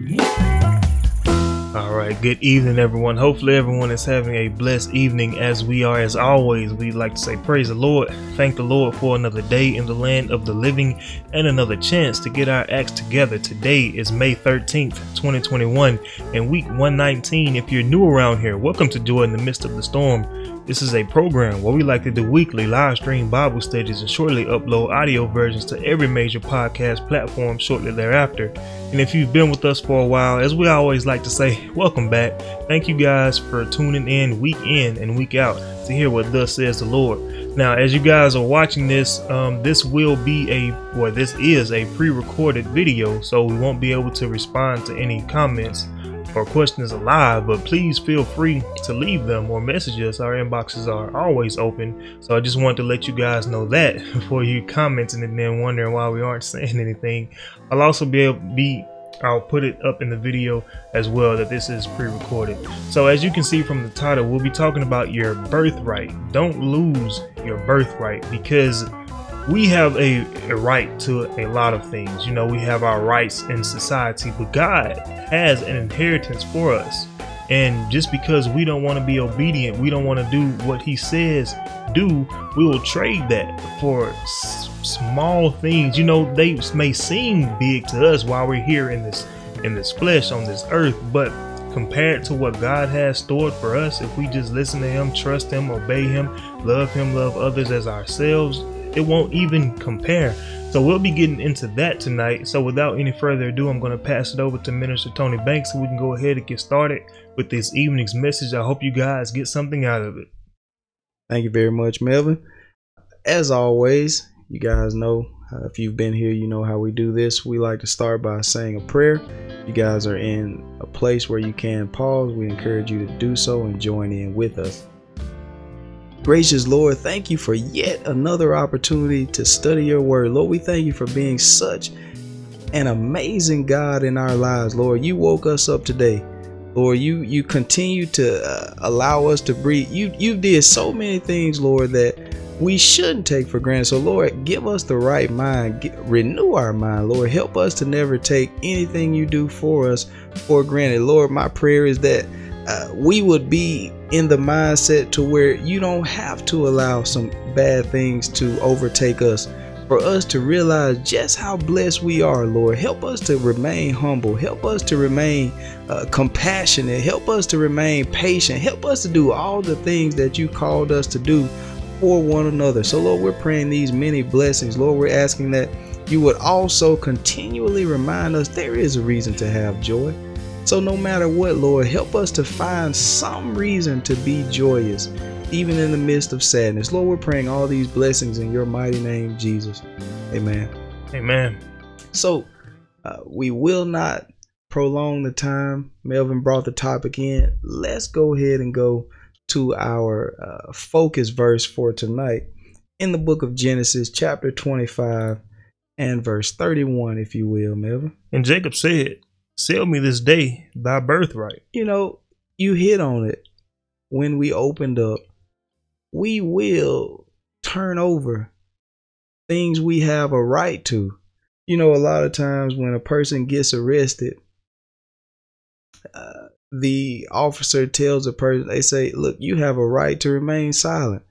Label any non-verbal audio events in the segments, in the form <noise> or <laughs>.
All right, good evening, everyone. Hopefully, everyone is having a blessed evening as we are. As always, we like to say, Praise the Lord. Thank the Lord for another day in the land of the living and another chance to get our acts together. Today is May 13th, 2021, and week 119. If you're new around here, welcome to Joy in the Midst of the Storm. This is a program where we like to do weekly live stream Bible studies and shortly upload audio versions to every major podcast platform shortly thereafter. And if you've been with us for a while, as we always like to say, <laughs> welcome back. Thank you guys for tuning in week in and week out to hear what thus says the Lord. Now, as you guys are watching this, um, this will be a, well, this is a pre recorded video, so we won't be able to respond to any comments or questions alive, but please feel free to leave them or message us. Our inboxes are always open. So I just wanted to let you guys know that <laughs> before you commenting and then wondering why we aren't <laughs> saying anything. I'll also be able be I'll put it up in the video as well that this is pre-recorded. So as you can see from the title, we'll be talking about your birthright. Don't lose your birthright because we have a, a, right to a lot of things. You know, we have our rights in society, but God has an inheritance for us. And just because we don't want to be obedient, we don't want to do what He says do, we will trade that for s- small things. You know, they may seem big to us while we're here in this in this flesh on this earth, but compared to what God has stored for us, if we just listen to Him, trust Him, obey Him, love Him, love others as ourselves, it won't even compare. So we'll be getting into that tonight. So without any further ado, I'm going to pass it over to Minister Tony Banks so we can go ahead and get started with this evening's message. I hope you guys get something out of it. Thank you very much, Melvin. As always, you guys know uh, if you've been here, you know how we do this. We like to start by saying a prayer. If you guys are in a place where you can pause, we encourage you to do so and join in with us. Gracious Lord, thank you for yet another opportunity to study your word. Lord, we thank you for being such an amazing God in our lives. Lord, you woke us up today. Lord, you you continue to uh, allow us to breathe. You you did so many things, Lord, that we shouldn't take for granted. So, Lord, give us the right mind, Get, renew our mind, Lord. Help us to never take anything you do for us for granted. Lord, my prayer is that uh, we would be in the mindset to where you don't have to allow some bad things to overtake us. For us to realize just how blessed we are, Lord. Help us to remain humble. Help us to remain uh, compassionate. Help us to remain patient. Help us to do all the things that you called us to do for one another. So, Lord, we're praying these many blessings. Lord, we're asking that you would also continually remind us there is a reason to have joy. So, no matter what, Lord, help us to find some reason to be joyous, even in the midst of sadness. Lord, we're praying all these blessings in your mighty name, Jesus. Amen. Amen. So, uh, we will not prolong the time. Melvin brought the topic in. Let's go ahead and go to our uh, focus verse for tonight in the book of Genesis, chapter 25 and verse 31, if you will, Melvin. And Jacob said, Sell me this day thy birthright. You know, you hit on it when we opened up. We will turn over things we have a right to. You know, a lot of times when a person gets arrested, uh, the officer tells a person, they say, Look, you have a right to remain silent.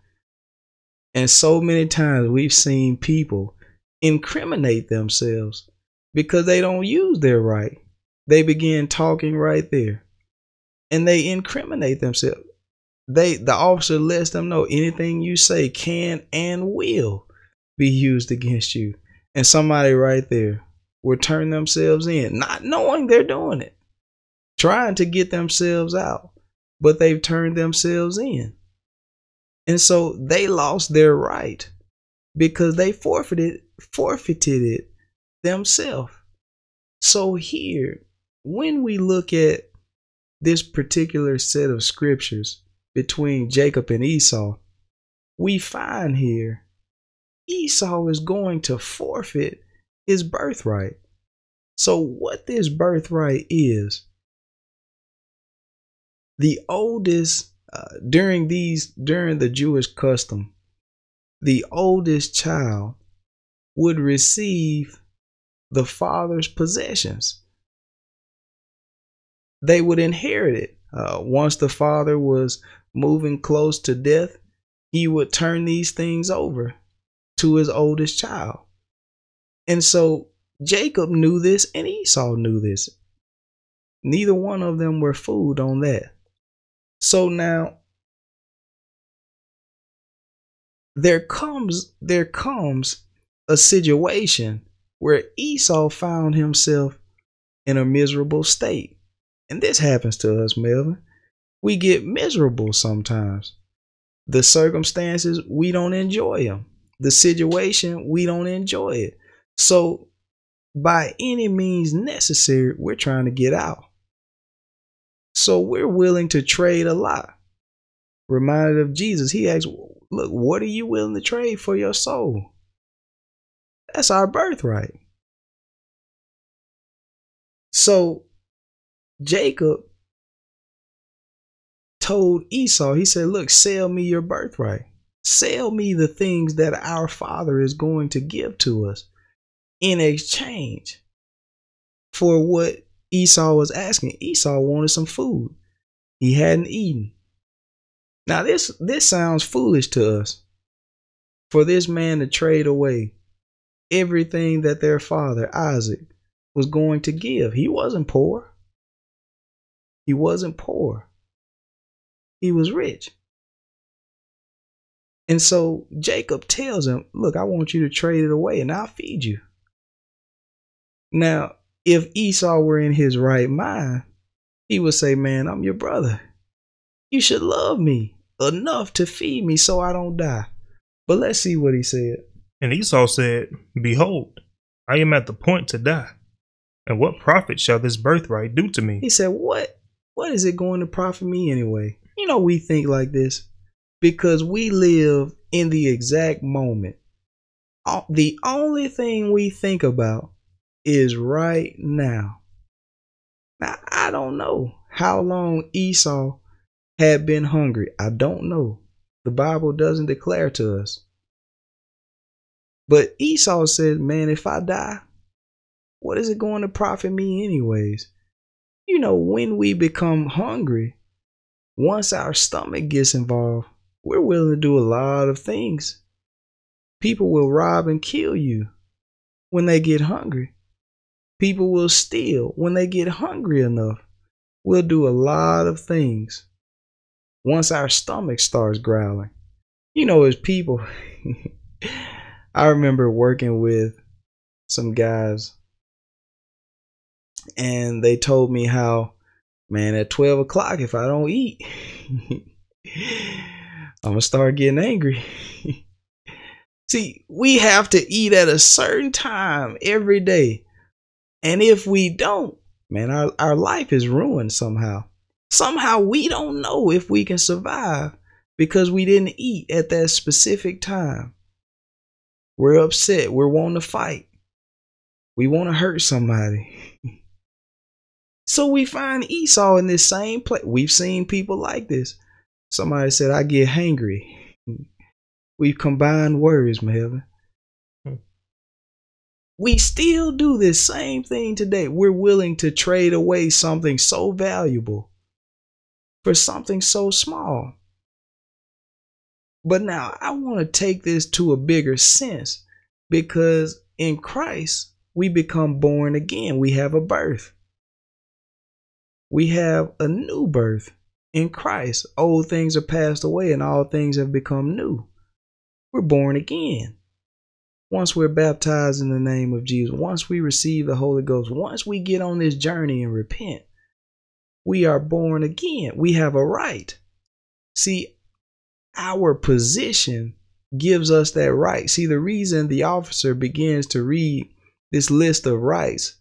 And so many times we've seen people incriminate themselves because they don't use their right they begin talking right there. And they incriminate themselves. They the officer lets them know anything you say can and will be used against you. And somebody right there will turn themselves in not knowing they're doing it trying to get themselves out but they've turned themselves in. And so they lost their right because they forfeited forfeited it themselves. So here when we look at this particular set of scriptures between Jacob and Esau, we find here Esau is going to forfeit his birthright. So, what this birthright is, the oldest uh, during these during the Jewish custom, the oldest child would receive the father's possessions they would inherit it. Uh, once the father was moving close to death, he would turn these things over to his oldest child. And so Jacob knew this and Esau knew this. Neither one of them were fooled on that. So now there comes there comes a situation where Esau found himself in a miserable state. And this happens to us, Melvin. We get miserable sometimes. The circumstances, we don't enjoy them. The situation, we don't enjoy it. So, by any means necessary, we're trying to get out. So, we're willing to trade a lot. Reminded of Jesus, he asked, Look, what are you willing to trade for your soul? That's our birthright. So Jacob told Esau, he said, Look, sell me your birthright. Sell me the things that our father is going to give to us in exchange for what Esau was asking. Esau wanted some food. He hadn't eaten. Now this this sounds foolish to us. For this man to trade away everything that their father Isaac was going to give. He wasn't poor. He wasn't poor. He was rich. And so Jacob tells him, Look, I want you to trade it away and I'll feed you. Now, if Esau were in his right mind, he would say, Man, I'm your brother. You should love me enough to feed me so I don't die. But let's see what he said. And Esau said, Behold, I am at the point to die. And what profit shall this birthright do to me? He said, What? What is it going to profit me anyway? You know, we think like this because we live in the exact moment. The only thing we think about is right now. Now, I don't know how long Esau had been hungry. I don't know. The Bible doesn't declare to us. But Esau said, Man, if I die, what is it going to profit me, anyways? You know, when we become hungry, once our stomach gets involved, we're willing to do a lot of things. People will rob and kill you when they get hungry. People will steal when they get hungry enough. We'll do a lot of things once our stomach starts growling. You know, as people, <laughs> I remember working with some guys and they told me how, man, at 12 o'clock, if I don't eat, <laughs> I'm gonna start getting angry. <laughs> See, we have to eat at a certain time every day. And if we don't, man, our, our life is ruined somehow. Somehow we don't know if we can survive because we didn't eat at that specific time. We're upset. We're wanting to fight. We want to hurt somebody. <laughs> so we find Esau in this same place. We've seen people like this. Somebody said, I get hangry. We've combined words, Melvin. Hmm. We still do this same thing today. We're willing to trade away something so valuable for something so small. But now I want to take this to a bigger sense because in Christ, we become born again. We have a birth. We have a new birth in Christ. Old things are passed away and all things have become new. We're born again. Once we're baptized in the name of Jesus, once we receive the Holy Ghost, once we get on this journey and repent, we are born again. We have a right. See, our position gives us that right. See, the reason the officer begins to read this list of rights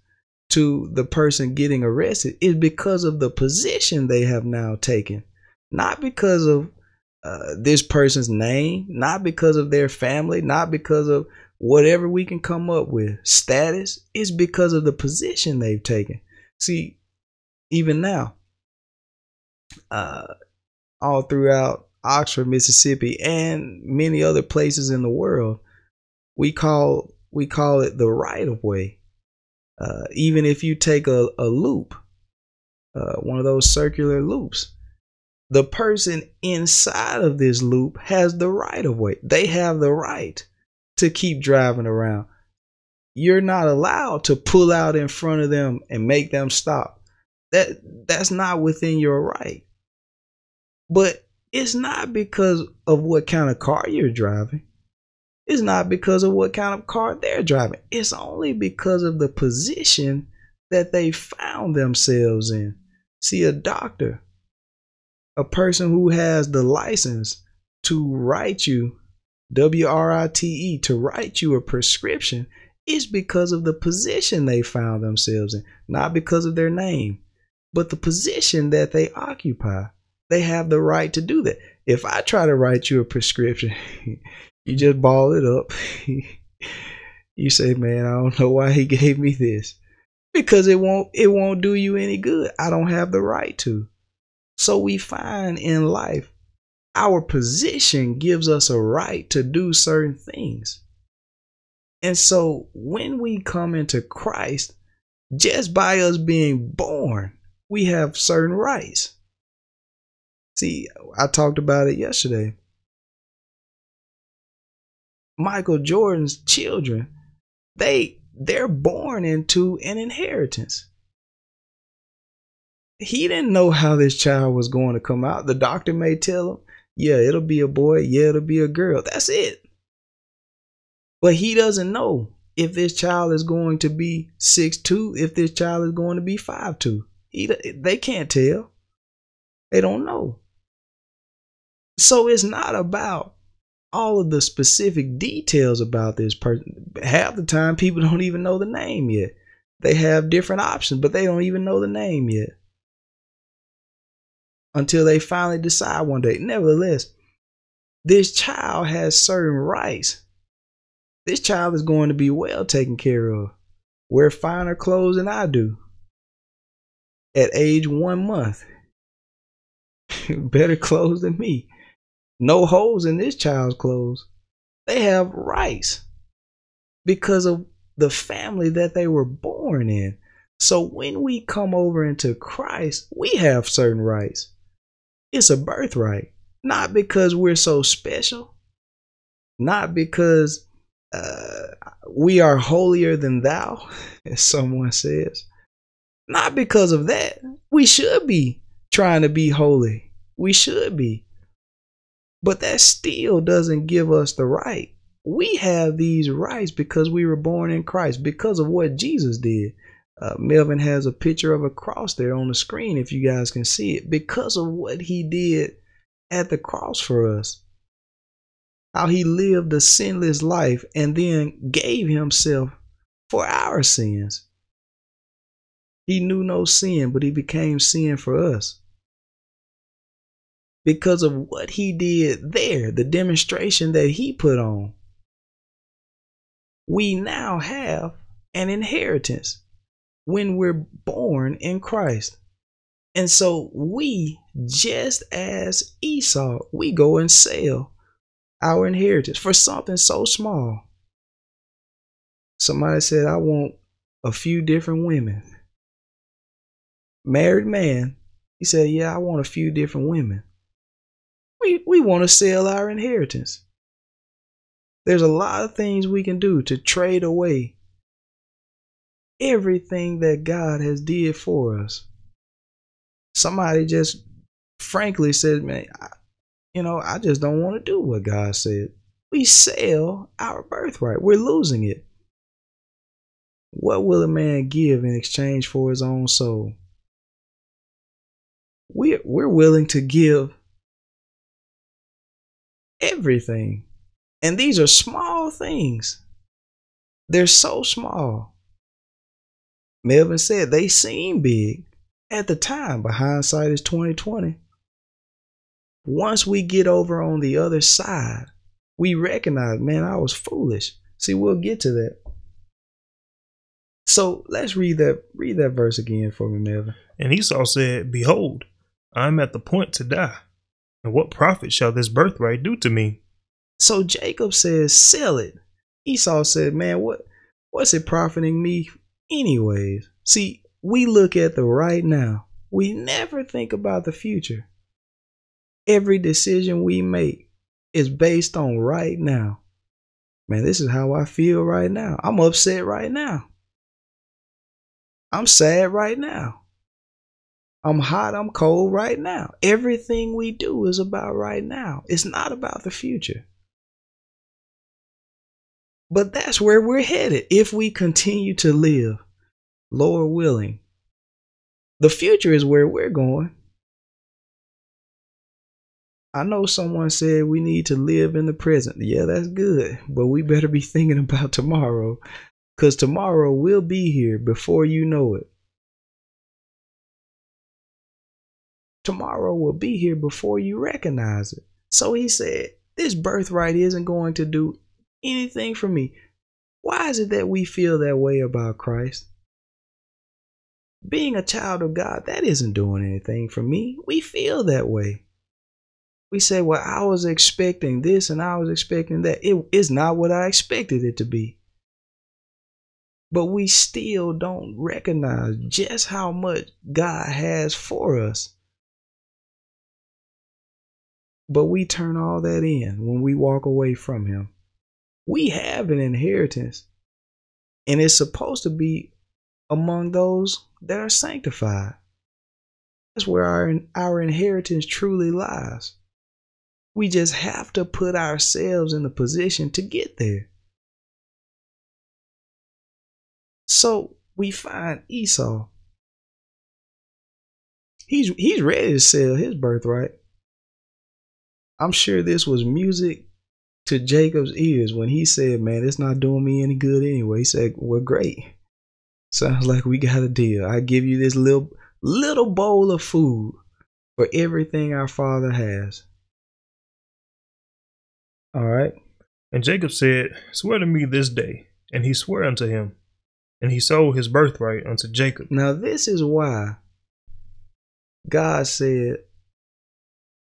to the person getting arrested is because of the position they have now taken, not because of uh, this person's name, not because of their family, not because of whatever we can come up with status. It's because of the position they've taken. See, even now, uh, all throughout Oxford, Mississippi, and many other places in the world, we call we call it the right of way. Uh, even if you take a, a loop, uh, one of those circular loops. The person inside of this loop has the right of way. They have the right to keep driving around. You're not allowed to pull out in front of them and make them stop. That that's not within your right. But it's not because of what kind of car you're driving. It's not because of what kind of car they're driving. It's only because of the position that they found themselves in. See, a doctor, a person who has the license to write you, W R I T E, to write you a prescription, is because of the position they found themselves in, not because of their name, but the position that they occupy. They have the right to do that. If I try to write you a prescription, <laughs> you just ball it up. <laughs> you say, "Man, I don't know why he gave me this." Because it won't it won't do you any good. I don't have the right to. So we find in life our position gives us a right to do certain things. And so when we come into Christ, just by us being born, we have certain rights. See, I talked about it yesterday. Michael Jordan's children, they they're born into an inheritance. He didn't know how this child was going to come out. The doctor may tell him, yeah, it'll be a boy, yeah, it'll be a girl. That's it. But he doesn't know if this child is going to be six two, if this child is going to be five two. He, they can't tell. They don't know. So it's not about all of the specific details about this person. Half the time, people don't even know the name yet. They have different options, but they don't even know the name yet. Until they finally decide one day. Nevertheless, this child has certain rights. This child is going to be well taken care of. Wear finer clothes than I do. At age one month. <laughs> Better clothes than me no holes in this child's clothes. They have rights because of the family that they were born in. So when we come over into Christ, we have certain rights. It's a birthright, not because we're so special, not because uh, we are holier than thou, <laughs> as someone says. Not because of that. We should be trying to be holy. We should be. But that still doesn't give us the right. We have these rights because we were born in Christ, because of what Jesus did. Uh, Melvin has a picture of a cross there on the screen if you guys can see it, because of what he did at the cross for us. How he lived a sinless life and then gave himself for our sins. He knew no sin, but he became sin for us because of what he did there, the demonstration that he put on. We now have an inheritance when we're born in Christ. And so we, just as Esau, we go and sell our inheritance for something so small. Somebody said, I want a few different women. Married man, he said, Yeah, I want a few different women. We, we want to sell our inheritance. There's a lot of things we can do to trade away everything that God has did for us. Somebody just frankly said, man, I, you know, I just don't want to do what God said. We sell our birthright. We're losing it. What will a man give in exchange for his own soul? We're, we're willing to give everything. And these are small things. They're so small. Melvin said they seem big at the time, but hindsight is 2020. Once we get over on the other side, we recognize, man, I was foolish. See, we'll get to that. So let's read that read that verse again for me, Melvin. And Esau said, Behold, I'm at the point to die. And what profit shall this birthright do to me? So Jacob says, Sell it. Esau said, Man, what what's it profiting me anyways? See, we look at the right now. We never think about the future. Every decision we make is based on right now. Man, this is how I feel right now. I'm upset right now. I'm sad right now. I'm hot, I'm cold right now. Everything we do is about right now. It's not about the future. But that's where we're headed if we continue to live, Lord willing. The future is where we're going. I know someone said we need to live in the present. Yeah, that's good. But we better be thinking about <laughs> tomorrow because tomorrow will be here before you know it. Tomorrow will be here before you recognize it. So he said, This birthright isn't going to do anything for me. Why is it that we feel that way about Christ? Being a child of God, that isn't doing anything for me. We feel that way. We say, Well, I was expecting this and I was expecting that. It is not what I expected it to be. But we still don't recognize just how much God has for us. But we turn all that in when we walk away from Him. We have an inheritance, and it's supposed to be among those that are sanctified. That's where our, our inheritance truly lies. We just have to put ourselves in the position to get there. So we find Esau. He's he's ready to sell his birthright. I'm sure this was music to Jacob's ears when he said, Man, it's not doing me any good anyway. He said, Well, great. Sounds like we got a deal. I give you this little little bowl of food for everything our father has. All right. And Jacob said, Swear to me this day. And he swore unto him. And he sold his birthright unto Jacob. Now, this is why God said,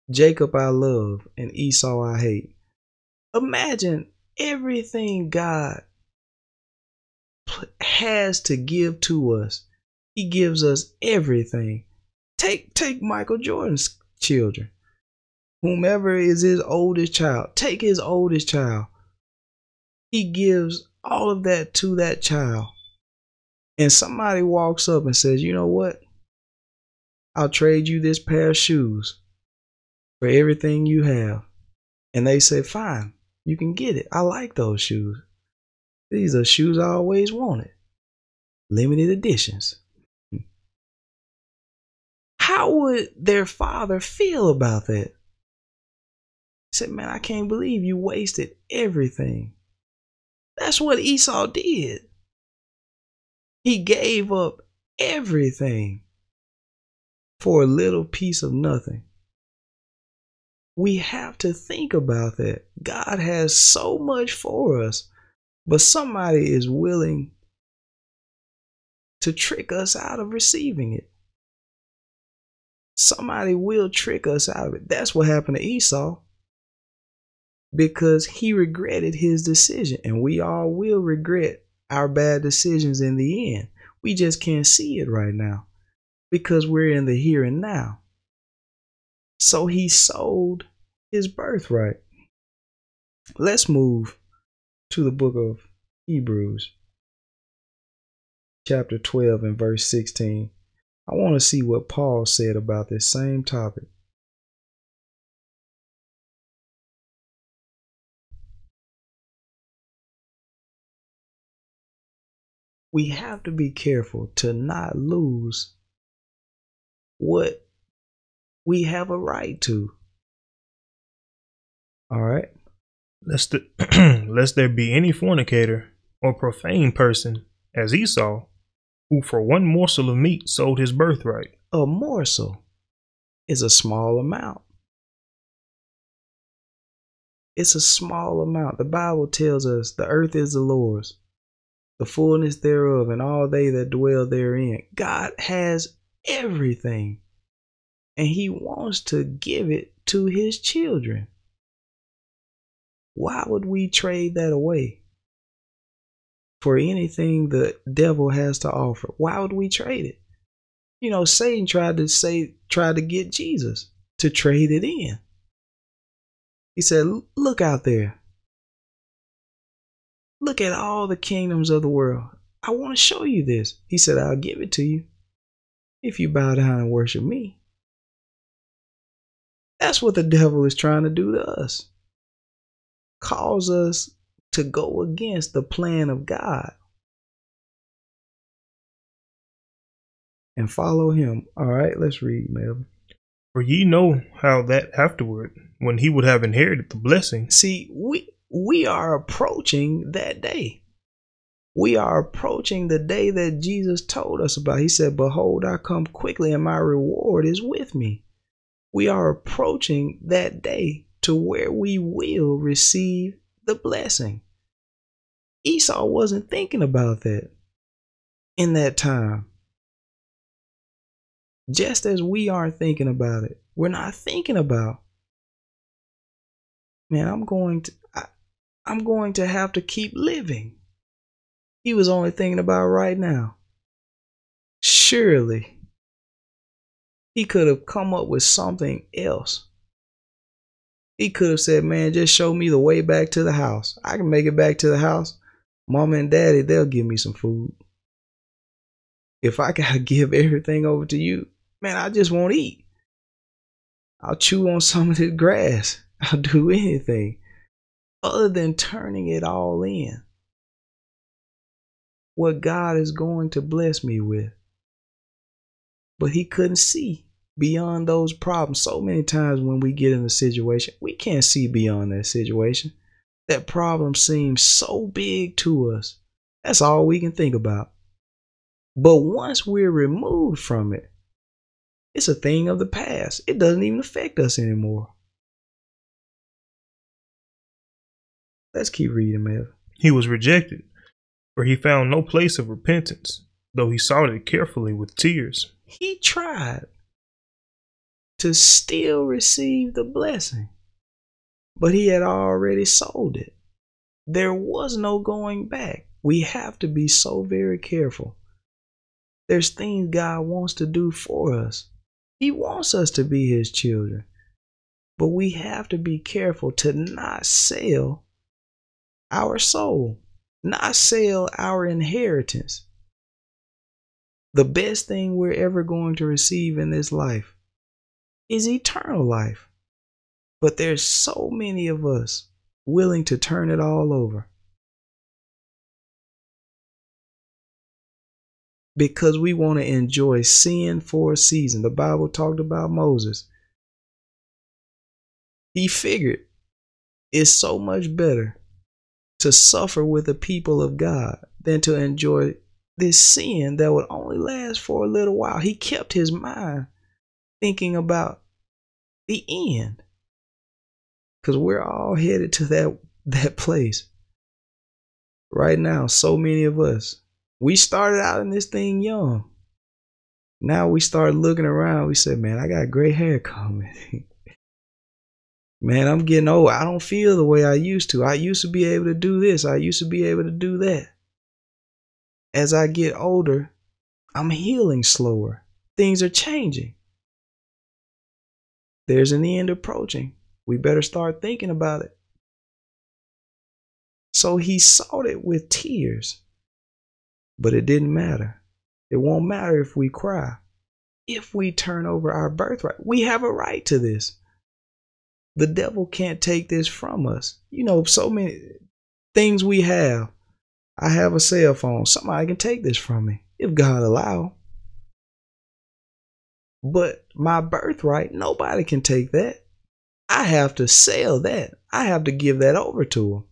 Jacob I love and Esau I hate. Imagine everything God has to give to us. He gives us everything. Take take Michael Jordan's children. Whomever is his oldest child, take his oldest child. He gives all of that to that child. And somebody walks up and says, "You know what? I'll trade you this pair of shoes for everything you have." And they said, "Fine. You can get it. I like those shoes. These are shoes I always wanted. Limited editions. How would their father feel about that? He said, Man, I can't believe you wasted everything. That's what Esau did. He gave up everything for a little piece of nothing we have to think about that. God has so much for us, but somebody is willing to trick us out of receiving it. Somebody will trick us out of it. That's what happened to Esau because he regretted his decision, and we all will regret our bad decisions in the end. We just can't see it right now because we're in the here and now. So he sold his birthright. Let's move to the book of Hebrews, chapter 12 and verse 16. I want to see what Paul said about this same topic. We have to be careful to not lose what we have a right to. All right. Lest, the, <clears throat> lest there be any fornicator or profane person, as Esau, who for one morsel of meat sold his birthright. A morsel is a small amount. It's a small amount. The Bible tells us the earth is the Lord's, the fullness thereof, and all they that dwell therein. God has everything, and He wants to give it to His children. Why would we trade that away for anything the devil has to offer? Why would we trade it? You know, Satan tried to say, tried to get Jesus to trade it in. He said, Look out there. Look at all the kingdoms of the world. I want to show you this. He said, I'll give it to you if you bow down and worship me. That's what the devil is trying to do to us. Cause us to go against the plan of God and follow him. All right, let's read, Melvin. For ye know how that afterward, when he would have inherited the blessing. See, we we are approaching that day. We are approaching the day that Jesus told us about. He said, Behold, I come quickly, and my reward is with me. We are approaching that day to where we will receive the blessing. Esau wasn't thinking about that in that time. Just as we aren't thinking about it, we're not thinking about, man, I'm going to, I, I'm going to have to keep living. He was only thinking about right now. Surely he could have come up with something else. He could have said, Man, just show me the way back to the house. I can make it back to the house. Mama and daddy, they'll give me some food. If I <laughs> gotta give everything over to you, man, I just won't eat. I'll chew on some of this grass. <laughs> I'll do anything other than turning it all in. What God is going to bless me with. But he couldn't see beyond those problems. So many times when we get in a situation, we can't see beyond that situation. That problem seems so big to us. That's all we can think about. But once we're removed from it, it's a thing of the past. It doesn't even affect us anymore. Let's keep reading, man. He was rejected, for he found no place of repentance, though he sought it carefully with tears. He tried to still receive the blessing, but he had already sold it. There was no going back. We have to be so very careful. There's things God wants to do for us. He wants us to be His children. But we have to be careful to not sell our soul, not sell our inheritance. The best thing we're ever going to receive in this life is eternal life. But there's so many of us willing to turn it all over. Because we want to enjoy sin for a season. The Bible talked about Moses. He figured it's so much better to suffer with the people of God than to enjoy this sin that would only last for a little while. He kept his mind thinking about the end. Because we're all headed to that that place. Right now, so many of us. We started out in this thing young. Now we start looking around. We said, man, I got gray hair coming. <laughs> man, I'm getting old. I don't feel the way I used to. I used to be able to do this. I used to be able to do that. As I get older, I'm healing slower. Things are changing. There's an end approaching. We better start thinking about it. So he sought it with tears. But it didn't matter. It won't matter if we cry. If we turn over our birthright, we have a right to this. The devil can't take this from us. You know, so many things we have. I have a cell phone. Somebody can take this from me if God allow. But my birthright, nobody can take that. I have to sell that. I have to give that over to them.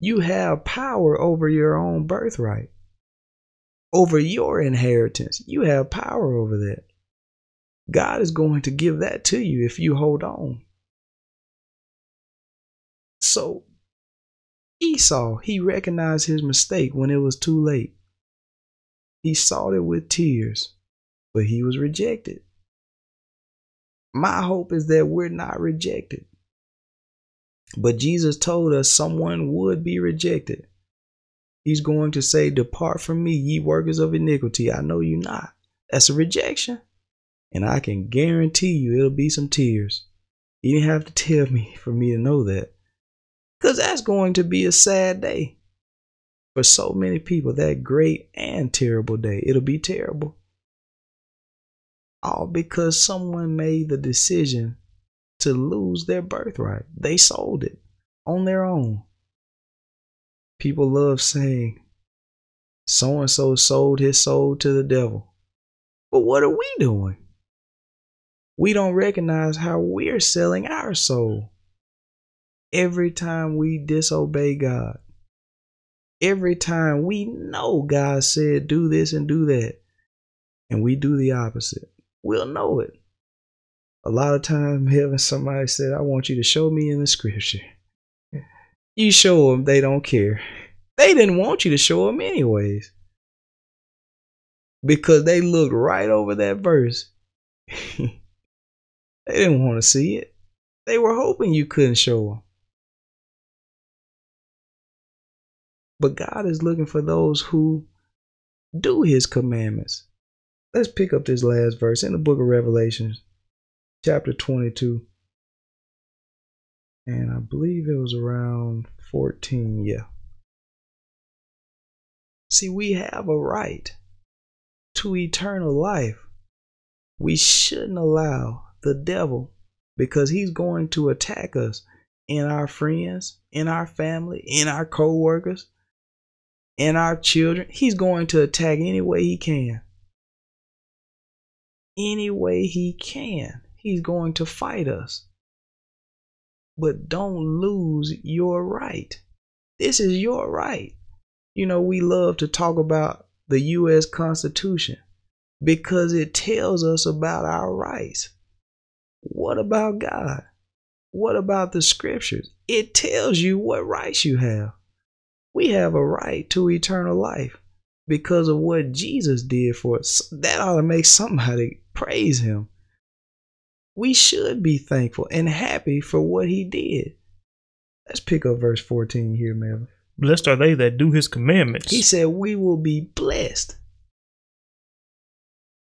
You have power over your own birthright, over your inheritance. You have power over that. God is going to give that to you if you hold on. So, Esau, he recognized his mistake when it was too late. He sought it with tears but he was rejected. My hope is that we're not rejected. But Jesus told us someone would be rejected. He's going to say, Depart from me, ye workers of iniquity. I know you not. That's a rejection. And I can guarantee you it'll be some tears. You didn't have to tell me <laughs> for me to know that. Because that's going to be a sad day. For so many people, that great and terrible day. It'll be terrible. All because someone made the decision to lose their birthright. They sold it on their own. People love saying, so and so sold his soul to the devil. But what are we doing? We don't recognize how we're selling our soul every time we disobey God. Every time we know God said, do this and do that, and we do the opposite, we'll know it. A lot of times, heaven, somebody said, I want you to show me in the scripture. You show them, they don't care. They didn't want you to show them anyways. Because they looked right over that verse. <laughs> they didn't want to see it. They were hoping you couldn't show them. But God is looking for those who do his commandments. Let's pick up this last verse in the book of Revelation, chapter 22. And I believe it was around 14. Yeah. See, we have a right to eternal life. We shouldn't allow the devil, because he's going to attack us in our friends, in our family, in our co workers, in our children. He's going to attack any way he can. Any way he can. He's going to fight us. But don't lose your right. This is your right. You know, we love to talk about the U.S. Constitution because it tells us about our rights. What about God? What about the scriptures? It tells you what rights you have. We have a right to eternal life because of what Jesus did for us. That ought to make somebody praise him. We should be thankful and happy for what he did. Let's pick up verse 14 here, man. Blessed are they that do his commandments. He said, We will be blessed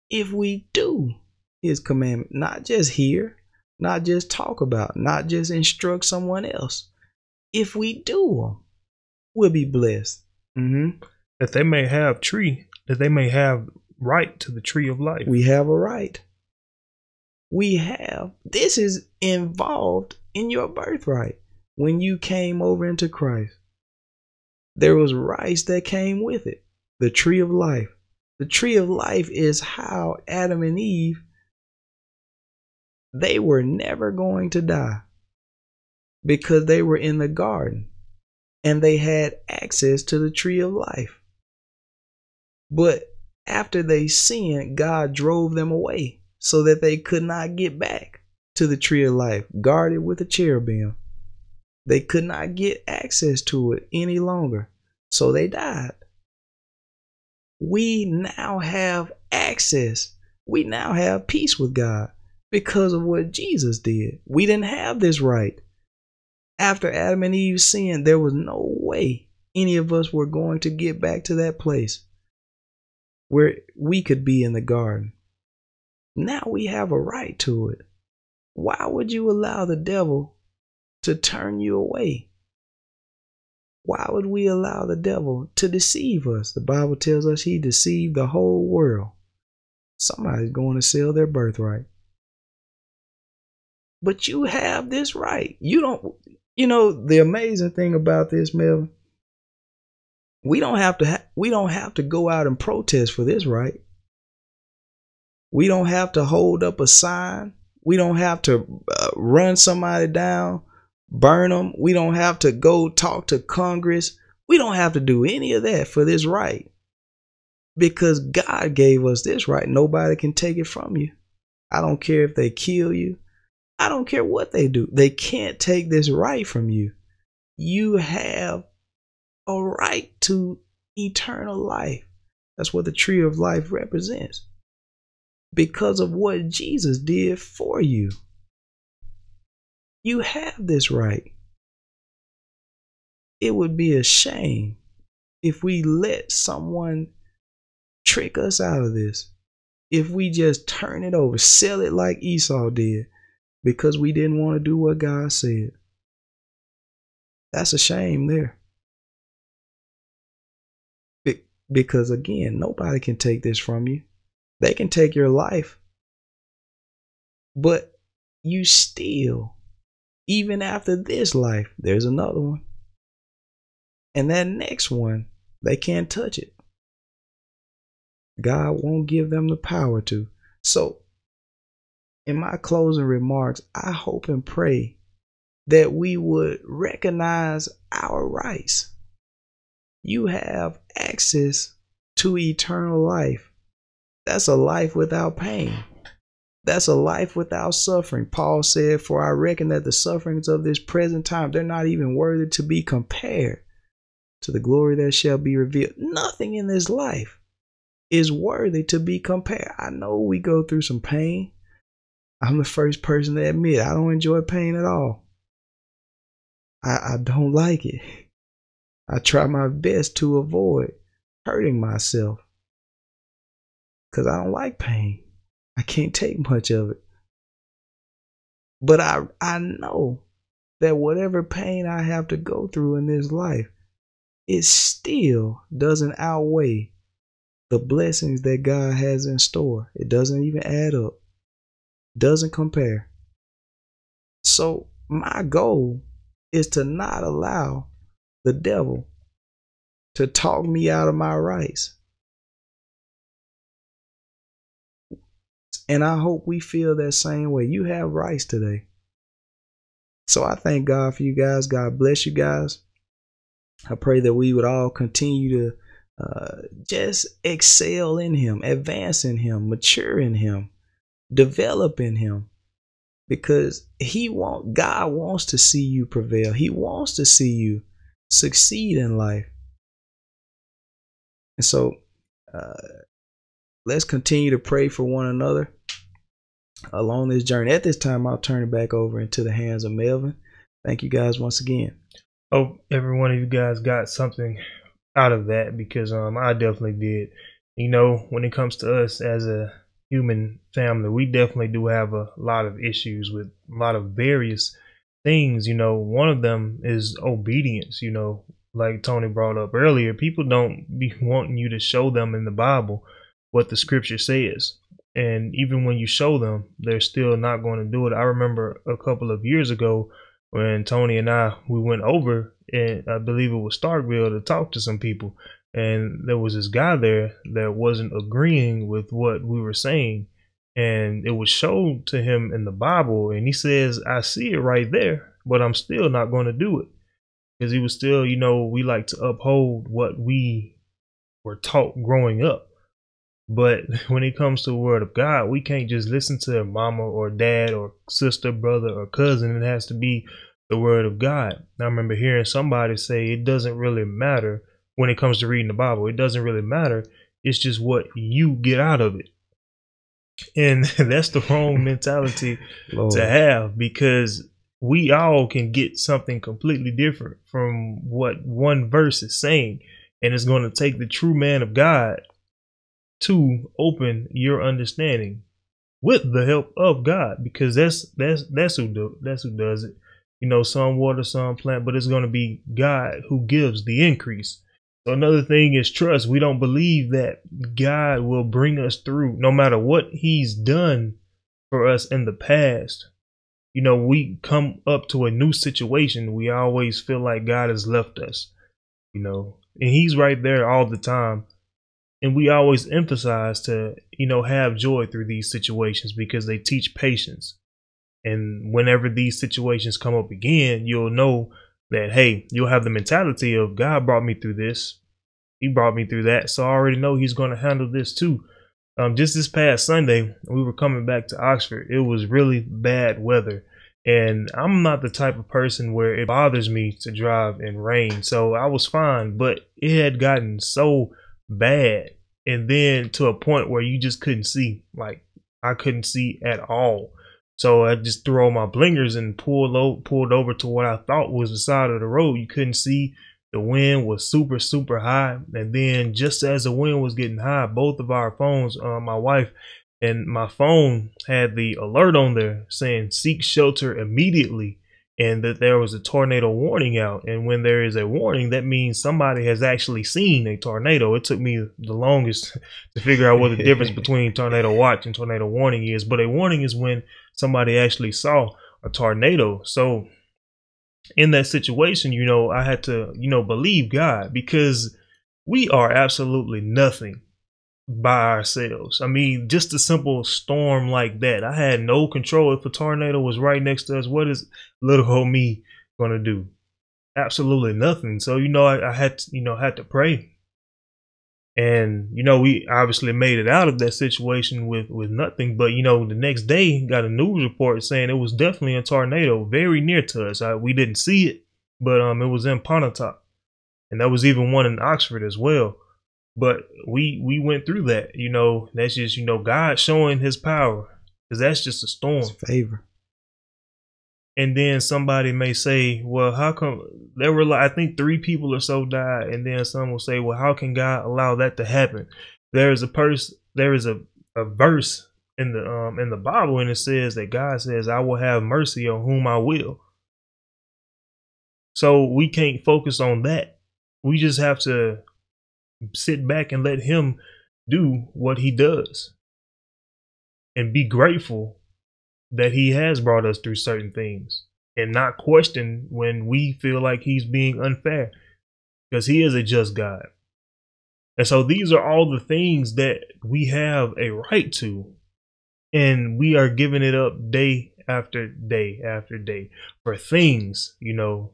if we do his commandment, not just hear, not just talk about, not just instruct someone else. If we do them, we'll be blessed. Mm-hmm. That they may have tree, that they may have right to the tree of life. We have a right. We have. This is involved in your birthright when you came over into Christ there was rice that came with it the tree of life. The tree of life is how Adam and Eve they were never going to die because they were in the garden and they had access to the tree of life. But after they sinned, God drove them away so that they could not get back to the tree of life, guarded with a cherubim. They could not get access to it any longer. So they died. We now have access. We now have peace with God because of what Jesus did. We didn't have this right. After Adam and Eve sinned, there was no way any of us were going to get back to that place where we could be in the garden. Now we have a right to it. Why would you allow the devil to turn you away? Why would we allow the devil to deceive us? The Bible tells us he deceived the whole world. Somebody's going to sell their birthright. But you have this right. You don't, you know, the amazing thing about this, Melvin, we don't have to, ha- we don't have to go out and protest for this right. We don't have to hold up a sign. We don't have to uh, run somebody down burn them. We don't have to go talk to Congress. We don't have to do any of that for this right. Because God gave us this right. Nobody can take it from you. I don't care if they kill you. I don't care what they do. They can't take this right from you. You have a right to eternal life. That's what the tree of life represents. Because of what Jesus did for you. You have this right. It would be a shame if we let someone trick us out of this. if we just turn it over, sell it like Esau did, because we didn't want to do what God said. That's a shame there. Because again, nobody can take this from you. They can take your life, but you still, even after this life, there's another one. And that next one, they can't touch it. God won't give them the power to. So, in my closing remarks, I hope and pray that we would recognize our rights. You have access to eternal life. That's a life without pain. That's a life without suffering. Paul said, For I reckon that the sufferings of this present time, they're not even worthy to be compared to the glory that shall be revealed. Nothing in this life is worthy to be compared. I know we go through some pain. I'm the first person to admit I don't enjoy pain at all. I, I don't like it. <laughs> I try my best to avoid hurting myself because I don't like pain. I can't take much of it. But I I know that whatever pain I have to go through in this life, it still doesn't outweigh the blessings that God has in store. It doesn't even add up. Doesn't compare. So my goal is to not allow the devil to talk me out of my rights. And I hope we feel that same way. You have rights today. So I thank God for you guys. God bless you guys. I pray that we would all continue to uh, just excel in Him, advance in Him, mature in Him, develop in Him. Because He want God wants to see you prevail. He wants to see you succeed in life. And so uh, let's continue to pray for one another along this journey. At this time, I'll turn it back over into the hands of Melvin. Thank you guys once again. Hope every one of you guys got something out of that because um I definitely did. You know, when it comes to us as a human family, we definitely do have a lot of issues with a lot of various things. You know, one of them is obedience. You know, like Tony brought up earlier, people don't be <laughs> wanting you to show them in the Bible what the scripture says. And even when you show them, they're still not going to do it. I remember a couple of years ago when Tony and I we went over and I believe it was Starkville to talk to some people and there was this guy there that wasn't agreeing with what we were saying and it was shown to him in the Bible and he says I see it right there but I'm still not going to do it because he was still, you know, we like to uphold what we were taught growing up. But <laughs> when it comes to the word of God, we can't just listen to mama or dad or sister, brother or cousin. It has to be the word of God. I remember hearing somebody say it doesn't really matter when it comes to reading the Bible. It doesn't really matter. It's just what you get out of it. And <laughs> that's the wrong mentality to have because we all can get something completely different from what one verse is saying. And it's going to take the true man of God to open your understanding with the help of God, because that's that's that's who do that's who does it. You know, some water, some plant, but it's going to be God who gives the increase. So another thing is trust. We don't believe that God will bring us through, no matter what He's done for us in the past you know, we come up to a new situation, we always feel like God has left us, you know, and He's right there all the time. And we always emphasize to, you know, have joy through these situations because they teach patience. And whenever these situations come up again, you'll know that, hey, you'll have the mentality of God brought me through this. He brought me through that. So I already know He's going to handle this too. Um, just this past Sunday, we were coming back to Oxford. It was really bad weather. And I'm not the type of person where it bothers me to drive in rain. So I was fine, but it had gotten so bad. And then to a point where you just couldn't see. Like I couldn't see at all. So I just threw on my blingers and pulled, pulled over to what I thought was the side of the road. You couldn't see. The wind was super super high. And then just as the wind was getting high both of our phones uh, my wife and my phone had the alert on there saying seek shelter immediately and that there was a tornado warning out. And when there is a warning that means somebody has actually seen a tornado. It took me the longest <laughs> to figure out what the difference <laughs> between tornado watch and tornado warning is. But a warning is when somebody actually saw a tornado so in that situation, you know, I had to, you know, believe God because we are absolutely nothing by ourselves. I mean, just a simple storm like that. I had no control. If a tornado was right next to us, what is little old me gonna do? Absolutely nothing. So, you know, I, I had to, you know, had to pray and you know we obviously made it out of that situation with with nothing but you know the next day got a news report saying it was definitely a tornado very near to us. I, we didn't see it but um it was in pontotoc. And there was even one in oxford as well. But we we went through that you know that's just you know god showing his power because that's just a storm. Favor. And then somebody may say, "Well, how come there were like I think three people or so died?" And then some will say, "Well, how can God allow that to happen?" There is a person, there is a, a verse in the um in the Bible, and it says that God says, "I will have mercy on whom I will." So we can't focus on that. We just have to sit back and let Him do what He does, and be grateful that he has brought us through certain things and not question when we feel like he's being unfair because he is a just God. And so these are all the things that we have a right to, and we are giving it up day after day after day for things, you know.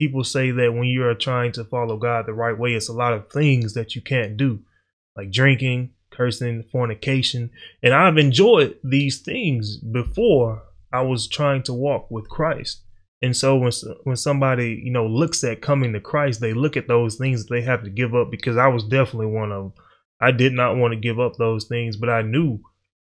People say that when you are trying to follow God the right way, it's a lot of things that you can't do, like drinking, cursing, fornication. And I've enjoyed these things before I was trying to walk with Christ. And so when when somebody, you know, looks at coming to Christ, they look at those things that they have to give up because I was definitely one of them. I did not want to give up those things, but I knew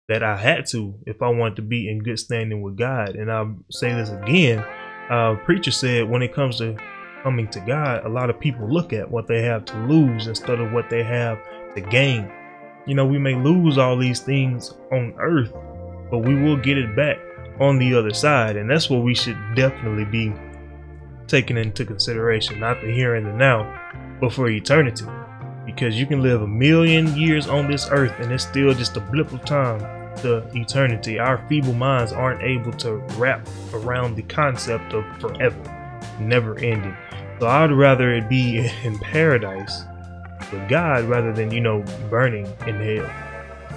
that I had to if I wanted to be in good standing with God. And I'll say this again. Uh, preacher said when it comes to coming to God, a lot of people look at what they have to lose instead of what they have to gain. You know, we may lose all these things on earth, but we will get it back on the other side. And that's what we should definitely be taking into consideration, not the here and the now, but for eternity. Because you can live a million years on this earth and it's still just a blip of time to eternity. Our feeble minds aren't able to wrap around the concept of forever, never ending. So I'd rather it be <laughs> in paradise with God rather than, you know, burning in hell.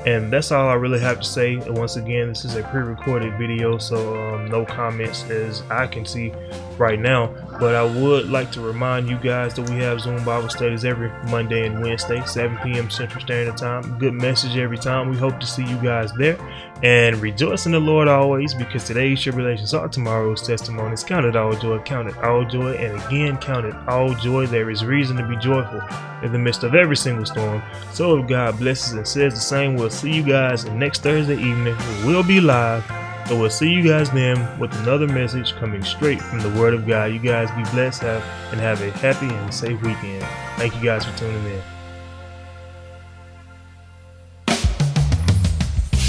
And that's all I really have to say. And once again, this is a pre recorded video, so um, no comments as I can see right now. But I would like to remind you guys that we have Zoom Bible studies every Monday and Wednesday, 7 p.m. Central Standard Time. Good message every time. We hope to see you guys there. And rejoice in the Lord always, because today's tribulations are tomorrow's testimonies. Count it all joy, count it all joy, and again, count it all joy. There is reason to be joyful in the midst of every single storm. So if God blesses and says the same, we'll see you guys next Thursday evening. We will be live. So we'll see you guys then with another message coming straight from the Word of God. You guys be blessed have, and have a happy and safe weekend. Thank you guys for tuning in.